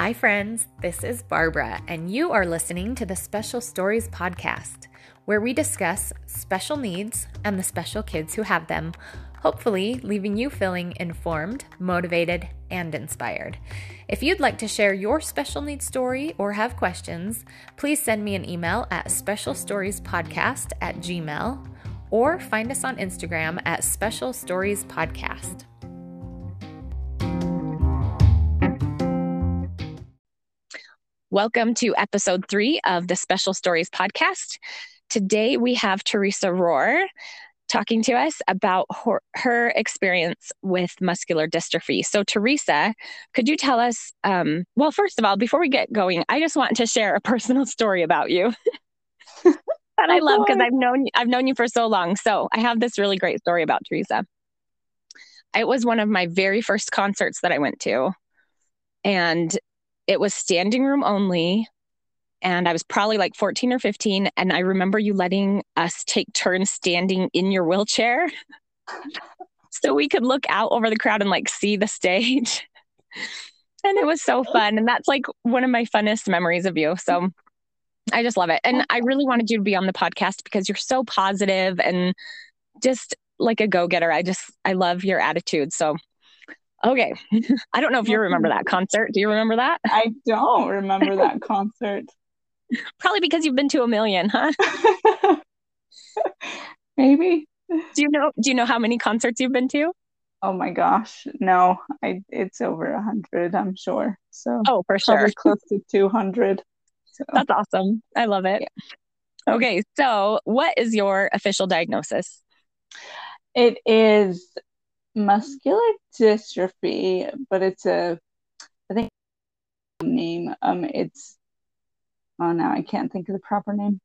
Hi, friends. This is Barbara, and you are listening to the Special Stories Podcast, where we discuss special needs and the special kids who have them, hopefully, leaving you feeling informed, motivated, and inspired. If you'd like to share your special needs story or have questions, please send me an email at specialstoriespodcast at gmail or find us on Instagram at Special Stories Podcast. Welcome to episode three of the Special Stories podcast. Today we have Teresa Rohr talking to us about her, her experience with muscular dystrophy. So, Teresa, could you tell us? Um, well, first of all, before we get going, I just want to share a personal story about you that I oh, love because I've known I've known you for so long. So, I have this really great story about Teresa. It was one of my very first concerts that I went to, and it was standing room only. And I was probably like 14 or 15. And I remember you letting us take turns standing in your wheelchair so we could look out over the crowd and like see the stage. and it was so fun. And that's like one of my funnest memories of you. So I just love it. And I really wanted you to be on the podcast because you're so positive and just like a go getter. I just, I love your attitude. So Okay. I don't know if you remember that concert. Do you remember that? I don't remember that concert. Probably because you've been to a million, huh? Maybe. Do you know do you know how many concerts you've been to? Oh my gosh. No, I it's over a hundred, I'm sure. So Oh, for sure. close to two hundred. So. That's awesome. I love it. Yeah. Okay, so what is your official diagnosis? It is muscular dystrophy, but it's a I think name. Um it's oh now I can't think of the proper name.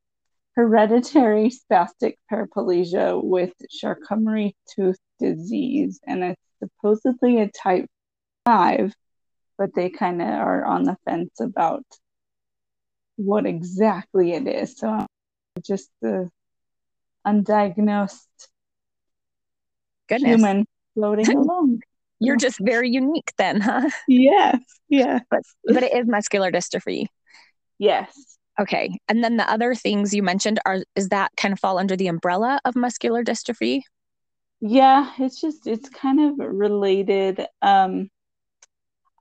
Hereditary spastic paraplegia with Charcot-Marie-Tooth disease. And it's supposedly a type five, but they kind of are on the fence about what exactly it is. So just the undiagnosed Goodness. human floating along. You're just very unique then, huh? Yes. Yeah. But but it is muscular dystrophy. Yes. Okay. And then the other things you mentioned are is that kind of fall under the umbrella of muscular dystrophy? Yeah, it's just it's kind of related. Um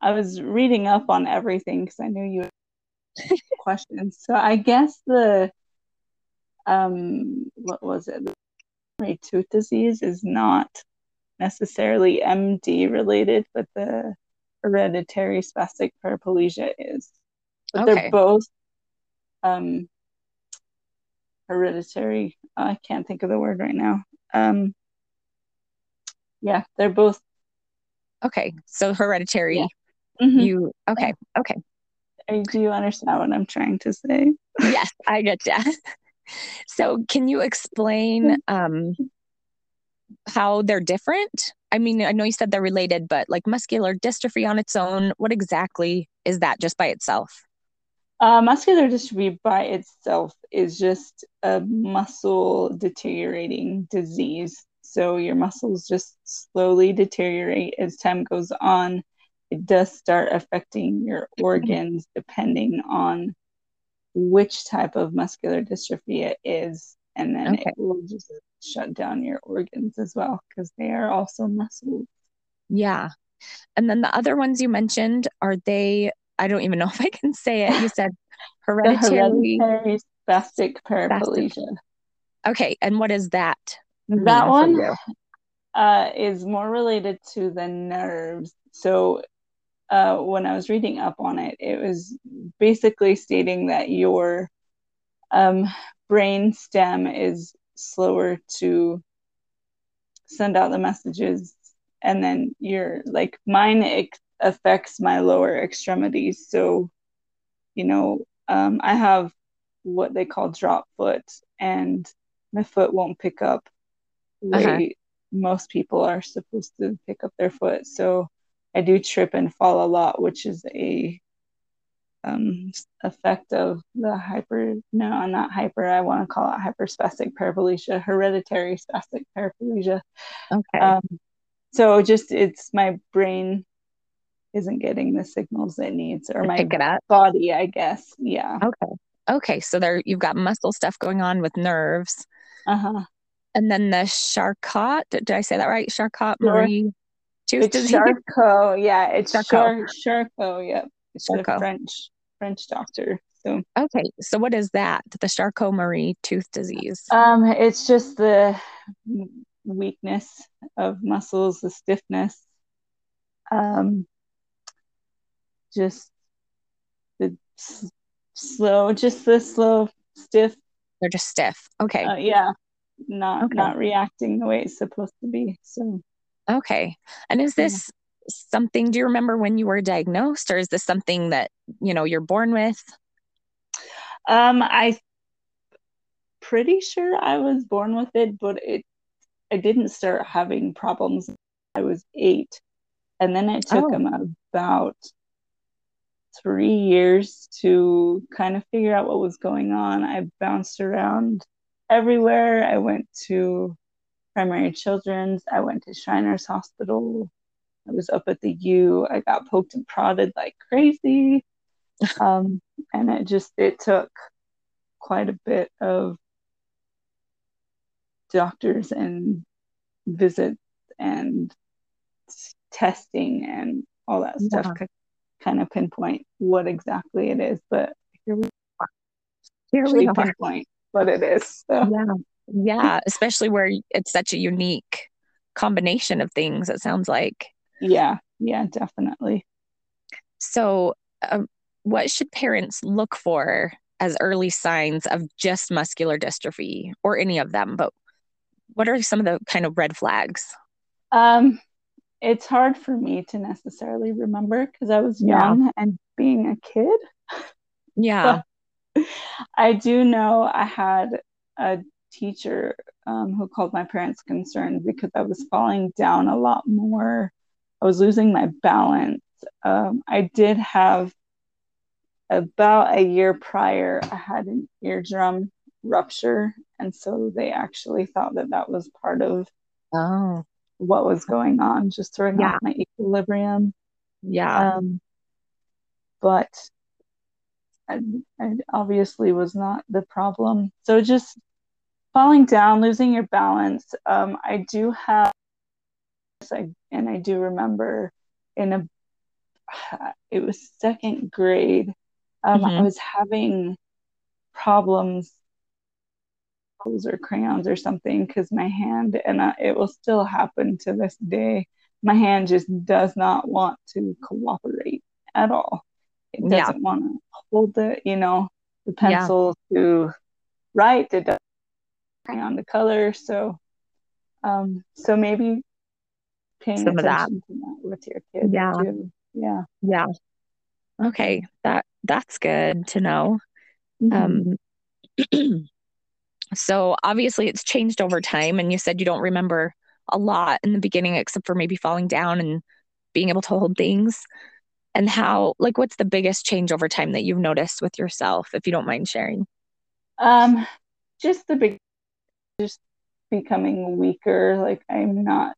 I was reading up on everything because I knew you had questions. So I guess the um what was it? The tooth disease is not necessarily MD related, but the hereditary spastic paraplegia is. But okay. they're both um, hereditary. I can't think of the word right now. Um, yeah, they're both. Okay, so hereditary. Yeah. Mm-hmm. You okay? Okay. Do you understand what I'm trying to say? yes, I get you. So, can you explain um, how they're different? I mean, I know you said they're related, but like muscular dystrophy on its own, what exactly is that just by itself? Uh, muscular dystrophy by itself is just a muscle deteriorating disease. So your muscles just slowly deteriorate as time goes on. It does start affecting your organs depending on which type of muscular dystrophy it is. And then okay. it will just shut down your organs as well because they are also muscles. Yeah. And then the other ones you mentioned, are they, I don't even know if I can say it. You said hereditary, hereditary spastic paraplegia. Okay. And what is that? That one uh, is more related to the nerves. So uh, when I was reading up on it, it was basically stating that your um, brain stem is slower to send out the messages and then you're like mine ex- affects my lower extremities so you know um, i have what they call drop foot and my foot won't pick up the uh-huh. way most people are supposed to pick up their foot so i do trip and fall a lot which is a um, effect of the hyper no not hyper i want to call it hyperspastic paraplegia hereditary spastic paraplegia okay um, so just it's my brain isn't getting the signals it needs or my pick it up. body, I guess. Yeah. Okay. Okay. So there you've got muscle stuff going on with nerves. Uh-huh. And then the Charcot, did I say that right? Charcot Sure. Marie tooth It's. Charcot. Yeah, it's Charcot. Char- Charcot. Yep. It's Charcot. French French doctor. So Okay. So what is that? The Charcot Marie tooth disease. um it's just the weakness of muscles, the stiffness. Um just the s- slow, just the slow, stiff They're just stiff. Okay. uh, yeah, not Okay. not reacting the way it's supposed to be. So Okay. And is this something, do you remember when you were diagnosed, or is this something that, you know, you're born with? um I pretty sure I was born with it, but it I didn't start having problems. I was eight, and then it took Oh. them about three years to kind of figure out what was going on. I bounced around everywhere. I went to primary children's. I went to Shriners Hospital. I was up at the U. I got poked and prodded like crazy. Um, and it just it took quite a bit of doctors and visits and testing and all that stuff Yeah. to kind of pinpoint what exactly it is. But here we Here we are. pinpoint what it is. So Yeah. Yeah. Especially where it's such a unique combination of things, it sounds like. Yeah, yeah, definitely. So, um, what should parents look for as early signs of just muscular dystrophy or any of them? But what are some of the kind of red flags? Um, it's hard for me to necessarily remember because I was Yeah. young and being a kid. Yeah. I do know I had a teacher um, who called my parents concerned because I was falling down a lot more. I was losing my balance. Um, I did have about a year prior, I had an eardrum rupture, and so they actually thought that that was part of Oh, what was going on, just throwing Yeah. off my equilibrium. yeah. Um, but I, I obviously was not the problem. So just falling down, losing your balance. Um, I do have, I, and I do remember in a, it was second grade. Um, I Mhm. was having problems or crayons or something because my hand and I, it will still happen to this day my hand just does not want to cooperate at all it doesn't want to hold the you know the Yeah. pencil to write it doesn't crayon to color so um so maybe paying Some of that. that with your kids Yeah. too yeah Yeah. Okay. That that's good to know. Mhm. Um, so obviously it's changed over time, and you said you don't remember a lot in the beginning, except for maybe falling down and being able to hold things. And how, like, what's the biggest change over time that you've noticed with yourself, if you don't mind sharing? Um, just the big, just becoming weaker. Like I'm not,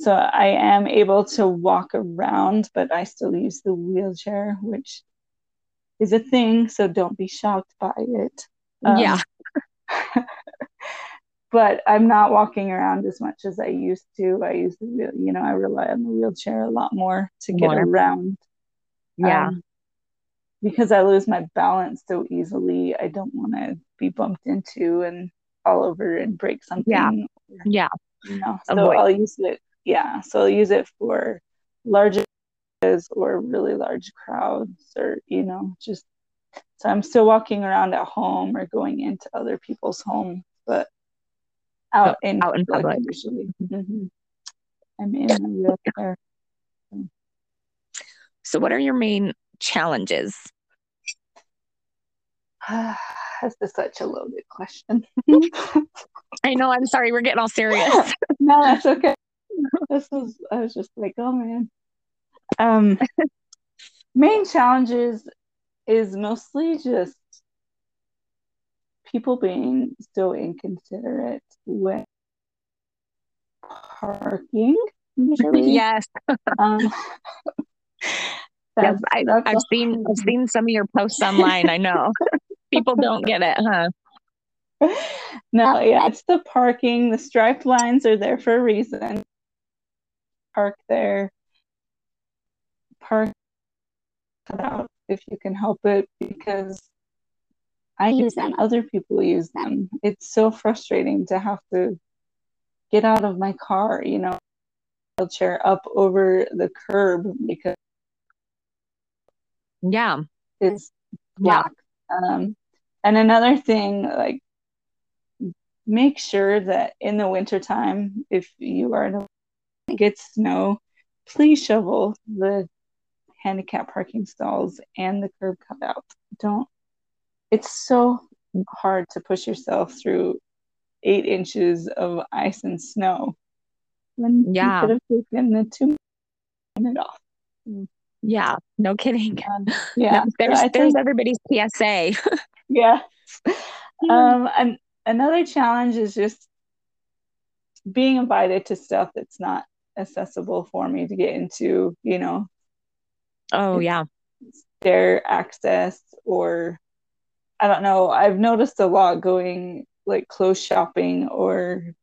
so I am able to walk around, but I still use the wheelchair, which is a thing. So don't be shocked by it. Um, yeah. but I'm not walking around as much as I used to. I use the wheel, you know, I rely on the wheelchair a lot more to get More. around. Yeah. Um, because I lose my balance so easily, I don't want to be bumped into and fall over and break something. Yeah. or, yeah. you know, so Avoid. I'll use it. Yeah, so I'll use it for large or really large crowds, or you know, just so I'm still walking around at home or going into other people's homes, but out in out in public. usually. hmm I'm in a wheelchair. So, what are your main challenges? this is such a loaded question. I know. I'm sorry. We're getting all serious. no, that's okay. This was I was just like, oh man. Um main challenges is mostly just people being so inconsiderate with parking usually. yes. Um yes, I, have seen I've seen some of your posts online. I know people don't get it, huh? No, yeah, it's the parking. The striped lines are there for a reason. Park there. Park out if you can help it because I use them. Other people use them. It's so frustrating to have to get out of my car, you know, wheelchair up over the curb because yeah, it's black. Yeah. Um, and another thing, like, make sure that in the wintertime, if you are in a gets snow, please shovel the handicap parking stalls and the curb cutout. Don't. It's so hard to push yourself through eight inches of ice and snow when yeah. you could have taken the two minute off. Yeah, no kidding. Um, yeah, there's so there's think, everybody's PSA. yeah. Um, and another challenge is just being invited to stuff that's not accessible for me to get into. You know. Oh yeah. Stair access or I don't know. I've noticed a lot going like clothes shopping or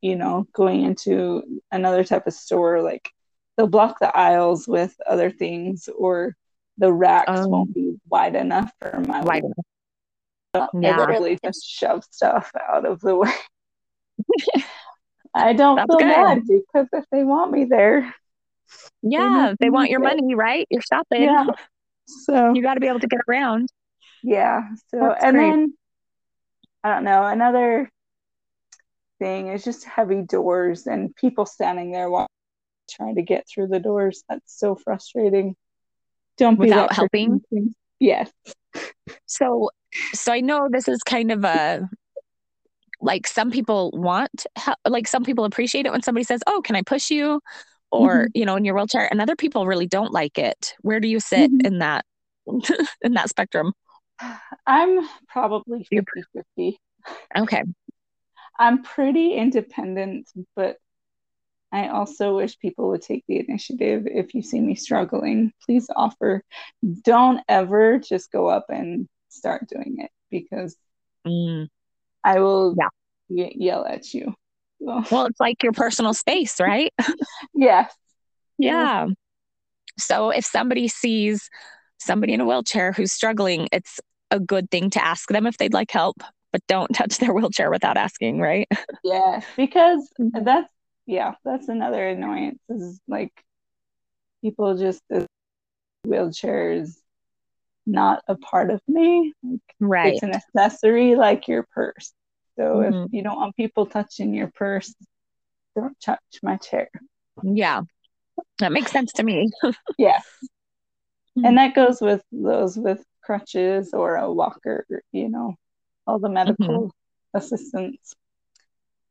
you know going into another type of store like they'll block the aisles with other things or the racks um, won't be wide enough for my wide enough. So yeah. I literally just shove stuff out of the way. I don't That's feel good. bad because if they want me there, yeah, they, they want your money, right? You're shopping. Yeah. So you got to be able to get around. Yeah. So That's and great. then I don't know another thing is just heavy doors and people standing there while trying to get through the doors. That's so frustrating. Don't be without helping. Yes. So, so I know this is kind of a like some people want like some people appreciate it when somebody says, "Oh, can I push you?" or mm-hmm. you know, in your wheelchair, and other people really don't like it. Where do you sit mm-hmm. in that in that spectrum? I'm probably 50 50. Okay. I'm pretty independent, but I also wish people would take the initiative. If you see me struggling, please offer. Don't ever just go up and start doing it because mm. I will yeah. y- yell at you. So. Well, it's like your personal space, right? yes. Yeah. So if somebody sees somebody in a wheelchair who's struggling, it's a good thing to ask them if they'd like help, but don't touch their wheelchair without asking, right? Yeah, because mm-hmm. that's yeah, that's another annoyance is like people just wheelchairs not a part of me. Like, right. It's an accessory like your purse. So mm-hmm. if you don't want people touching your purse, don't touch my chair. Yeah. That makes sense to me. yes. Mm-hmm. And that goes with those with crutches or a walker, you know, all the medical mm-hmm. assistants.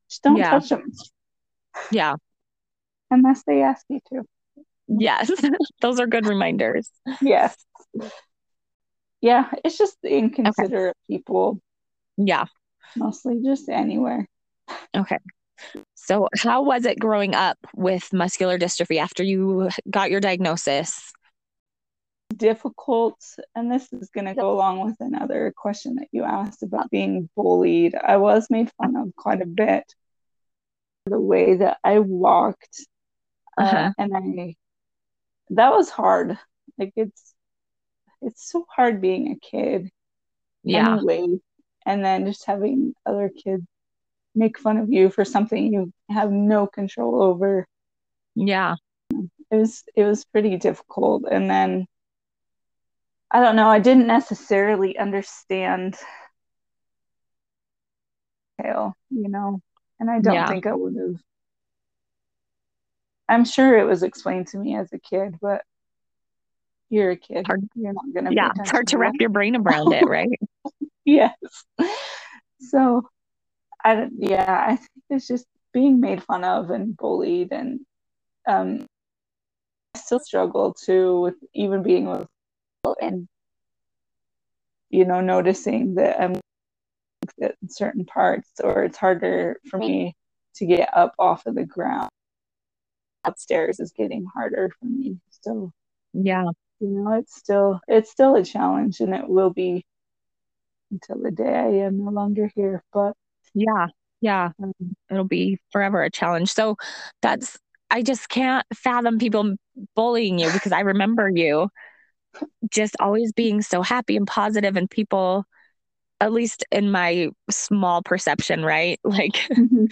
Just don't yeah. touch them. Yeah. Unless they ask you to. Yes. Those are good reminders. Yes. Yeah, it's just the inconsiderate okay. people. Yeah. Mostly just anywhere. Okay. So, how was it growing up with muscular dystrophy after you got your diagnosis? difficult and this is going to go along with another question that you asked about being bullied i was made fun of quite a bit the way that i walked uh, uh-huh. uh, and i that was hard like it's it's so hard being a kid yeah anyway and then just having other kids make fun of you for something you have no control over yeah it was it was pretty difficult and then I don't know. I didn't necessarily understand you know, and I don't yeah. think I would have. I'm sure it was explained to me as a kid, but you're a kid. Hard, you're not gonna. Yeah, it's hard to wrap your brain around it, right? yes. So, I yeah, I think it's just being made fun of and bullied, and um, I still struggle too with even being with and you know noticing that I'm in certain parts or it's harder for me to get up off of the ground upstairs is getting harder for me so Yeah. You know, it's still it's still a challenge and it will be until the day I am no longer here. But yeah, yeah, um, it'll be forever a challenge. So that's I just can't fathom people bullying you because I remember you just always being so happy and positive and people at least in my small perception, right? Like mm-hmm.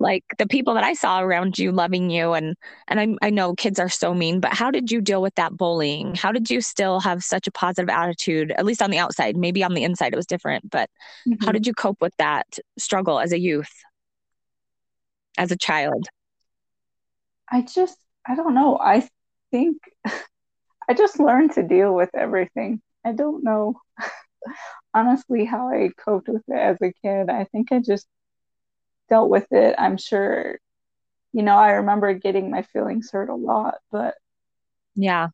like the people that I saw around you loving you and and I I know kids are so mean, but how did you deal with that bullying? How did you still have such a positive attitude at least on the outside? Maybe on the inside it was different, but mm-hmm. how did you cope with that struggle as a youth? As a child? I just I don't know. I think I just learned to deal with everything. I don't know honestly how I coped with it as a kid. I think I just dealt with it. I'm sure, you know, I remember getting my feelings hurt a lot, but yeah,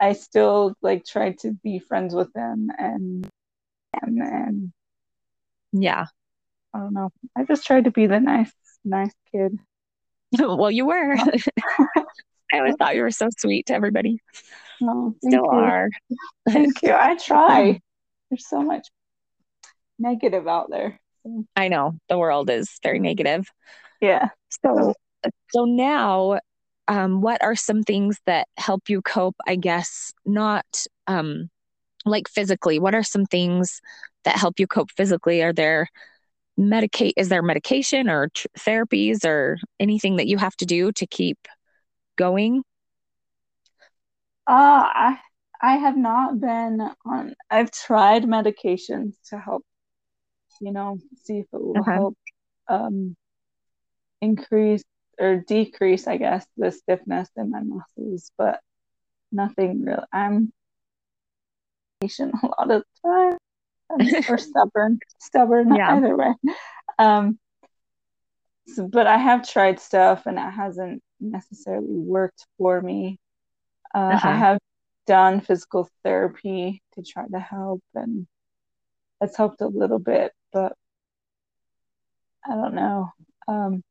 I still like tried to be friends with them and and, and yeah, I don't know. I just tried to be the nice nice kid. well, you were. I always thought you were so sweet to everybody. Oh, Still you. are. Thank you. I try. There's so much negative out there. I know the world is very negative. Yeah. So so now um, what are some things that help you cope i guess not um, like physically what are some things that help you cope physically are there medicate is there medication or tr- therapies or anything that you have to do to keep going uh i i have not been on i've tried medications to help you know, see if it will help um, increase or decrease, I guess, the stiffness in my muscles, but nothing real. I'm patient a lot of time or stubborn, stubborn yeah. either way. Um, so, but I have tried stuff and it hasn't necessarily worked for me. Uh, uh-huh. I have done physical therapy to try to help and it's helped a little bit, but I don't know. Um,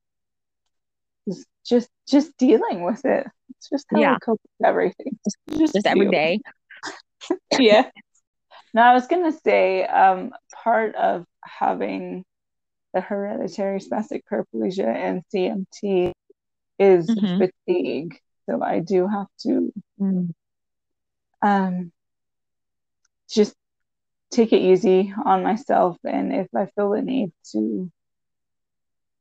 just just just dealing with it. It's just how yeah. cope with everything. Just, just every day. yeah. Now I was gonna say um, part of having the hereditary spastic paraplegia and CMT is mm-hmm. fatigue. So I do have to mm. Um, just take it easy on myself and if i feel the need to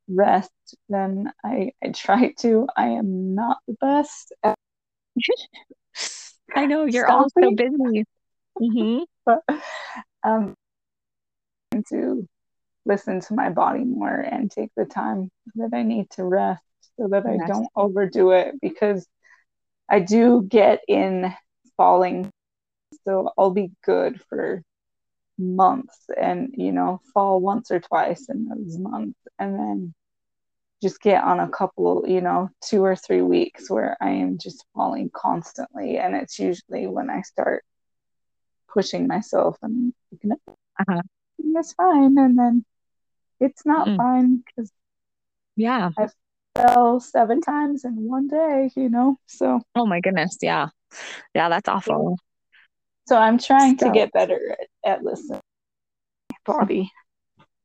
rest then i i try to i am not the best at i know you're all so busy mm-hmm. but um to listen to my body more and take the time that i need to rest so that yes. i don't overdo it because i do get in falling. So i'll be good for months and you know fall once or twice in those months. And then just get on a couple you know two or three weeks where i am just falling constantly. And it's usually when i start pushing myself and uh-huh. it's fine. And then it's not mm. fine because yeah. I fell seven times in one day you know so oh my goodness. Yeah yeah that's awful so I'm trying so, to get better at, at listening body.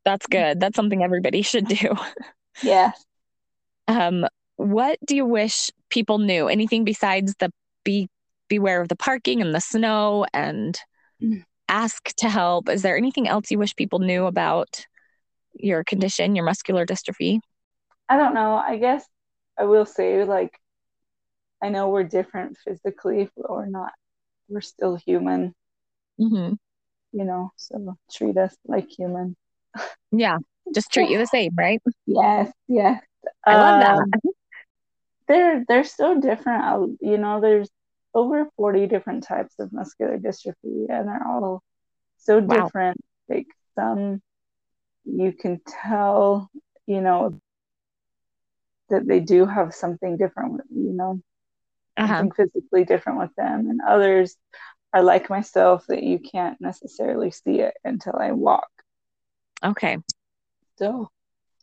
That's good. That's something everybody should do. Yeah. Um, what do you wish people knew? Anything besides the be beware of the parking and the snow and mm. ask to help? Is there anything else you wish people knew about your condition, your muscular dystrophy? I don't know. I guess I will say like I know we're different physically or not we're still human. Mm-hmm. You know, so treat us like human. Yeah, just treat you the same, right? Yes, yes. I love that. Um, they're they're so different. You know, there's over 40 different types of muscular dystrophy, and they're all so wow. different. Like some, you can tell, you know, that they do have something different. You know, uh-huh. something physically different with them and others are like myself that you can't necessarily see it until i walk okay so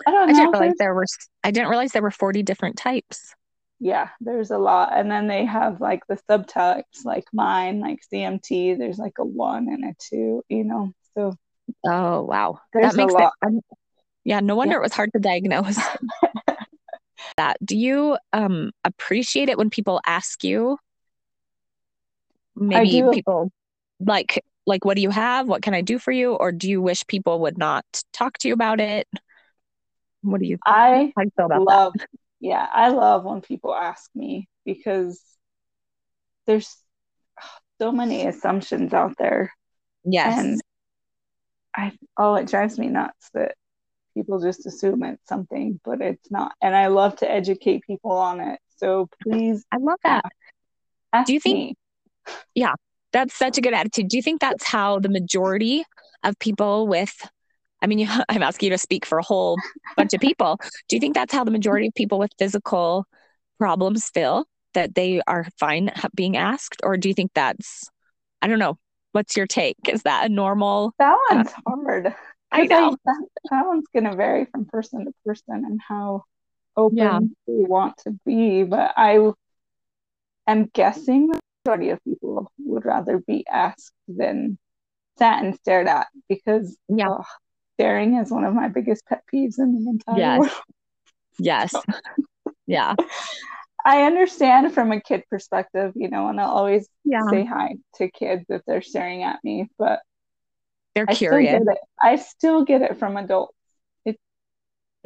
i don't know i didn't realize there were i didn't realize there were 40 different types yeah, there's a lot. And then they have like the subtypes, like mine, like CMT. There's like a one and a two, you know. So oh wow, that makes a lot. It, yeah, no wonder yeah. it was hard to diagnose. that do you um appreciate it when people ask you? Maybe people like like what do you have? What can I do for you? Or do you wish people would not talk to you about it? What do you? I I love that? yeah, I love when people ask me because there's so many assumptions out there. Yes. And I oh it drives me nuts that people just assume it's something, but it's not. And I love to educate people on it. So please I love that. Do you think me. Yeah, that's such a good attitude. Do you think that's how the majority of people with I mean, you, I'm asking you to speak for a whole bunch of people. Do you think that's how the majority of people with physical problems feel that they are fine being asked? Or do you think that's, I don't know, what's your take? Is that a normal? That one's uh, hard. I know. that, that one's going to vary from person to person and how open yeah. they want to be. But I am guessing the majority of people would rather be asked than sat and stared at because yeah. Oh, staring is one of my biggest pet peeves in the entire yes. world. Yes. yeah. I understand from a kid perspective, you know, and I'll always yeah. say hi to kids if they're staring at me, but they're I curious. Still I still get it from adults. It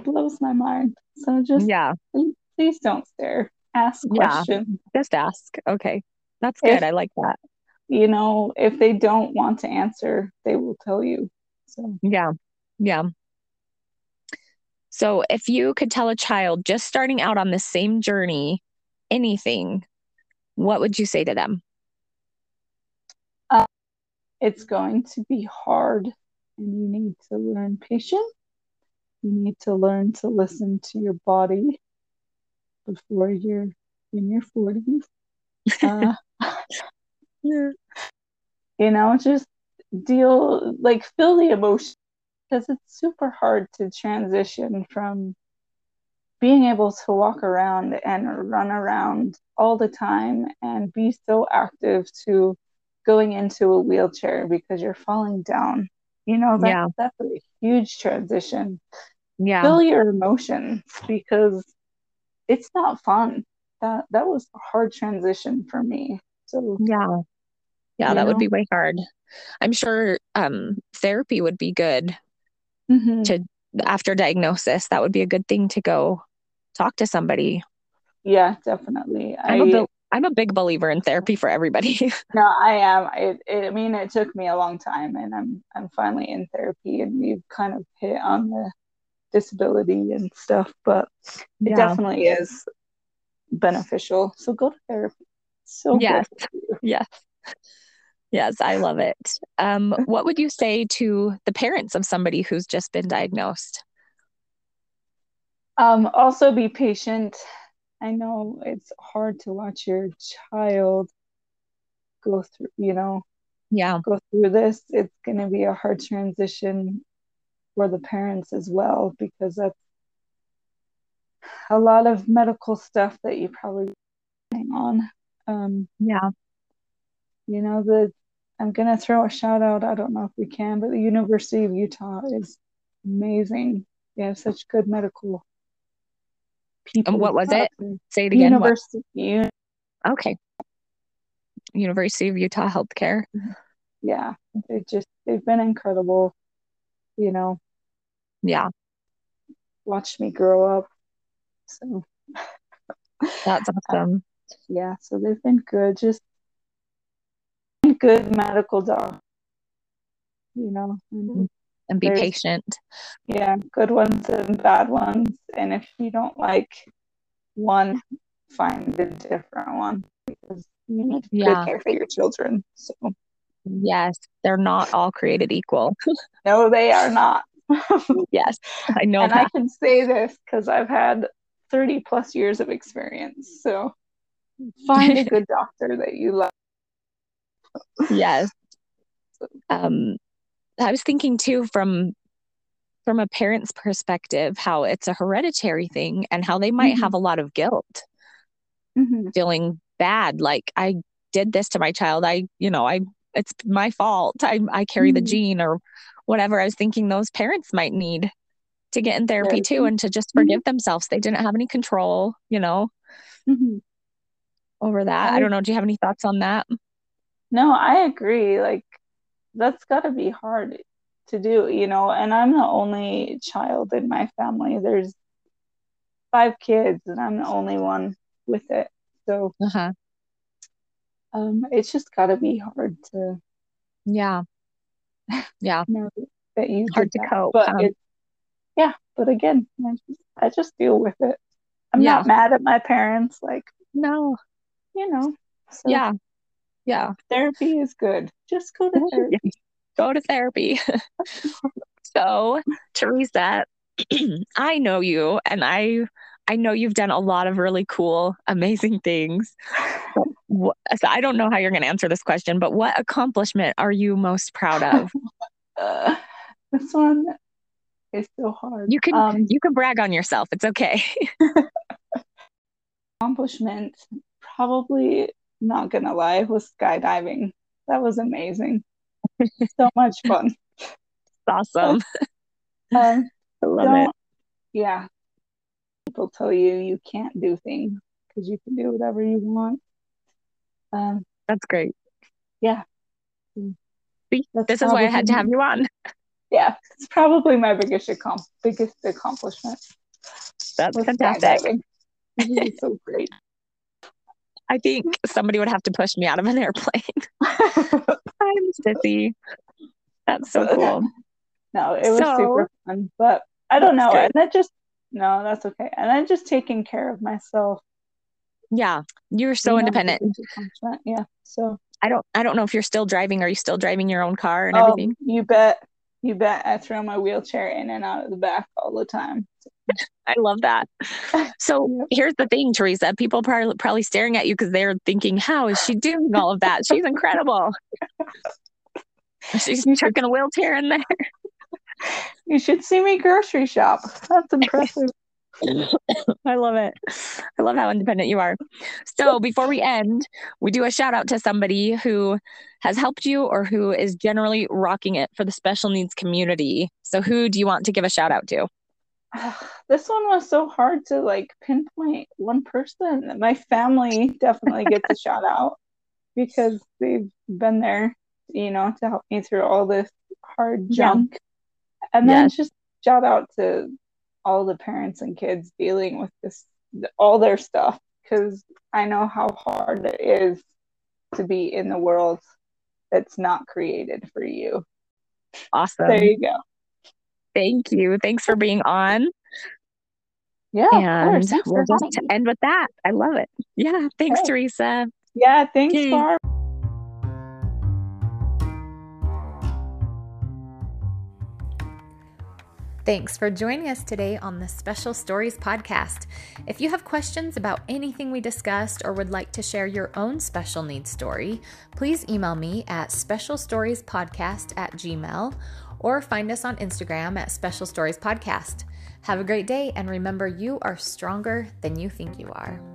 blows my mind. So just yeah, please, please don't stare. Ask questions. Yeah, just ask. Okay. That's good. If, I like that. You know, if they don't want to answer, they will tell you. So yeah. Yeah. So if you could tell a child just starting out on the same journey anything, what would you say to them? It's going to be hard and you need to learn patience. You need to learn to listen to your body before you're in your 40s. Uh, you know, just deal, like, feel the emotion because it's super hard to transition from being able to walk around and run around all the time and be so active to going into a wheelchair because you're falling down. You know, that, yeah. that's a huge transition. Yeah. Feel your emotions because it's not fun. That that was a hard transition for me. So yeah. Yeah, that know? would be way hard. I'm sure um therapy would be good mm-hmm. to after diagnosis that would be a good thing to go talk to somebody yeah definitely i'm, I, a, I'm a big believer in therapy for everybody no i am it, it, i mean it took me a long time and i'm i'm finally in therapy and we've kind of hit on the disability and stuff but it yeah. definitely is beneficial so go to therapy so yes yes Yes, I love it. Um, what would you say to the parents of somebody who's just been diagnosed? Um, also, be patient. I know it's hard to watch your child go through, you know, yeah, go through this. It's going to be a hard transition for the parents as well because that's a lot of medical stuff that you probably hang on. Um, yeah, you know the I'm gonna throw a shout out. I don't know if we can, but the University of Utah is amazing. They have such good medical people. And what was it? Say it again. University. Okay. University of Utah Healthcare. Mm-hmm. Yeah, they just they've been incredible. You know. Yeah. Watched me grow up. So. That's awesome. yeah, so they've been good. Just good medical dog. You know, and, mm-hmm. And be patient. Yeah, good ones and bad ones. And if you don't like one, find a different one because you need yeah. good care for your children. So yes, they're not all created equal. no, they are not. yes, I know. And that. I can say this because I've had 30 plus years of experience. So find a good doctor that you love yes. Um, I was thinking too from from a parent's perspective how it's a hereditary thing and how they might mm-hmm. have a lot of guilt mm-hmm. feeling bad like I did this to my child. I, you know, I it's my fault. I I carry mm-hmm. the gene or whatever. I was thinking those parents might need to get in therapy too and to just forgive mm-hmm. themselves. They didn't have any control, you know, mm-hmm. over that. I don't know. Do you have any thoughts on that? No, I agree. Like that's got to be hard to do, you know, and I'm the only child in my family. There's five kids and I'm the only one with it. So uh-huh. um, it's just got to be hard to. Yeah. Yeah. know that you hard to that. cope. But um, yeah, but again, I just, I just deal with it. I'm yeah. not mad at my parents. Like, no, you know. So yeah. Yeah. Therapy is good. Just go to therapy. go to therapy. so, Teresa, I know you and I I know you've done a lot of really cool, amazing things. so I don't know how you're going to answer this question, but what accomplishment are you most proud of? uh, this one is so hard. You can um, you can brag on yourself. It's okay. accomplishment, probably not gonna lie, was skydiving. That was amazing. so much fun. awesome. Um, I love it. Yeah, people tell you you can't do things because you can do whatever you want. Um, That's great. Yeah. See, That's this is why I had to have you on. Yeah, it's probably my biggest accom- biggest accomplishment. That's fantastic. So great. I think somebody would have to push me out of an airplane. I'm sissy. That's so cool. No, it was so, super fun, but I don't know. And that just no, that's okay. And then just taking care of myself. Yeah, you're so you independent. Yeah. So I don't I don't know if you're still driving. Are you still driving your own car and oh, everything? You bet. You bet. I throw my wheelchair in and out of the back all the time. I love that. So here's the thing, Teresa. People probably probably staring at you because they're thinking, "How is she doing all of that? She's incredible." She's chucking a wheelchair in there. You should see me grocery shop. That's impressive. I love it. I love how independent you are. So, before we end, we do a shout out to somebody who has helped you or who is generally rocking it for the special needs community. So, who do you want to give a shout out to? This one was so hard to like pinpoint one person. My family definitely gets a shout out because they've been there, you know, to help me through all this hard junk. Yeah. And then yes. just shout out to all the parents and kids dealing with this, all their stuff, because I know how hard it is to be in the world that's not created for you. Awesome. There you go. Thank you. Thanks for being on. Yeah. And we'll just end with that. I love it. Yeah. Thanks, okay. Teresa. Yeah. Thanks. Barb. Thanks for joining us today on the Special Stories podcast. If you have questions about anything we discussed or would like to share your own special needs story, please email me at specialstoriespodcast at gmail or find us on Instagram at Special Stories Podcast. Have a great day and remember you are stronger than you think you are.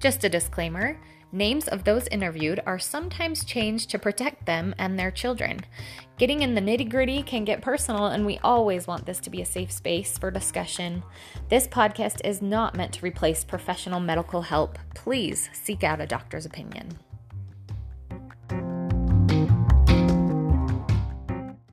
Just a disclaimer names of those interviewed are sometimes changed to protect them and their children. Getting in the nitty gritty can get personal, and we always want this to be a safe space for discussion. This podcast is not meant to replace professional medical help. Please seek out a doctor's opinion.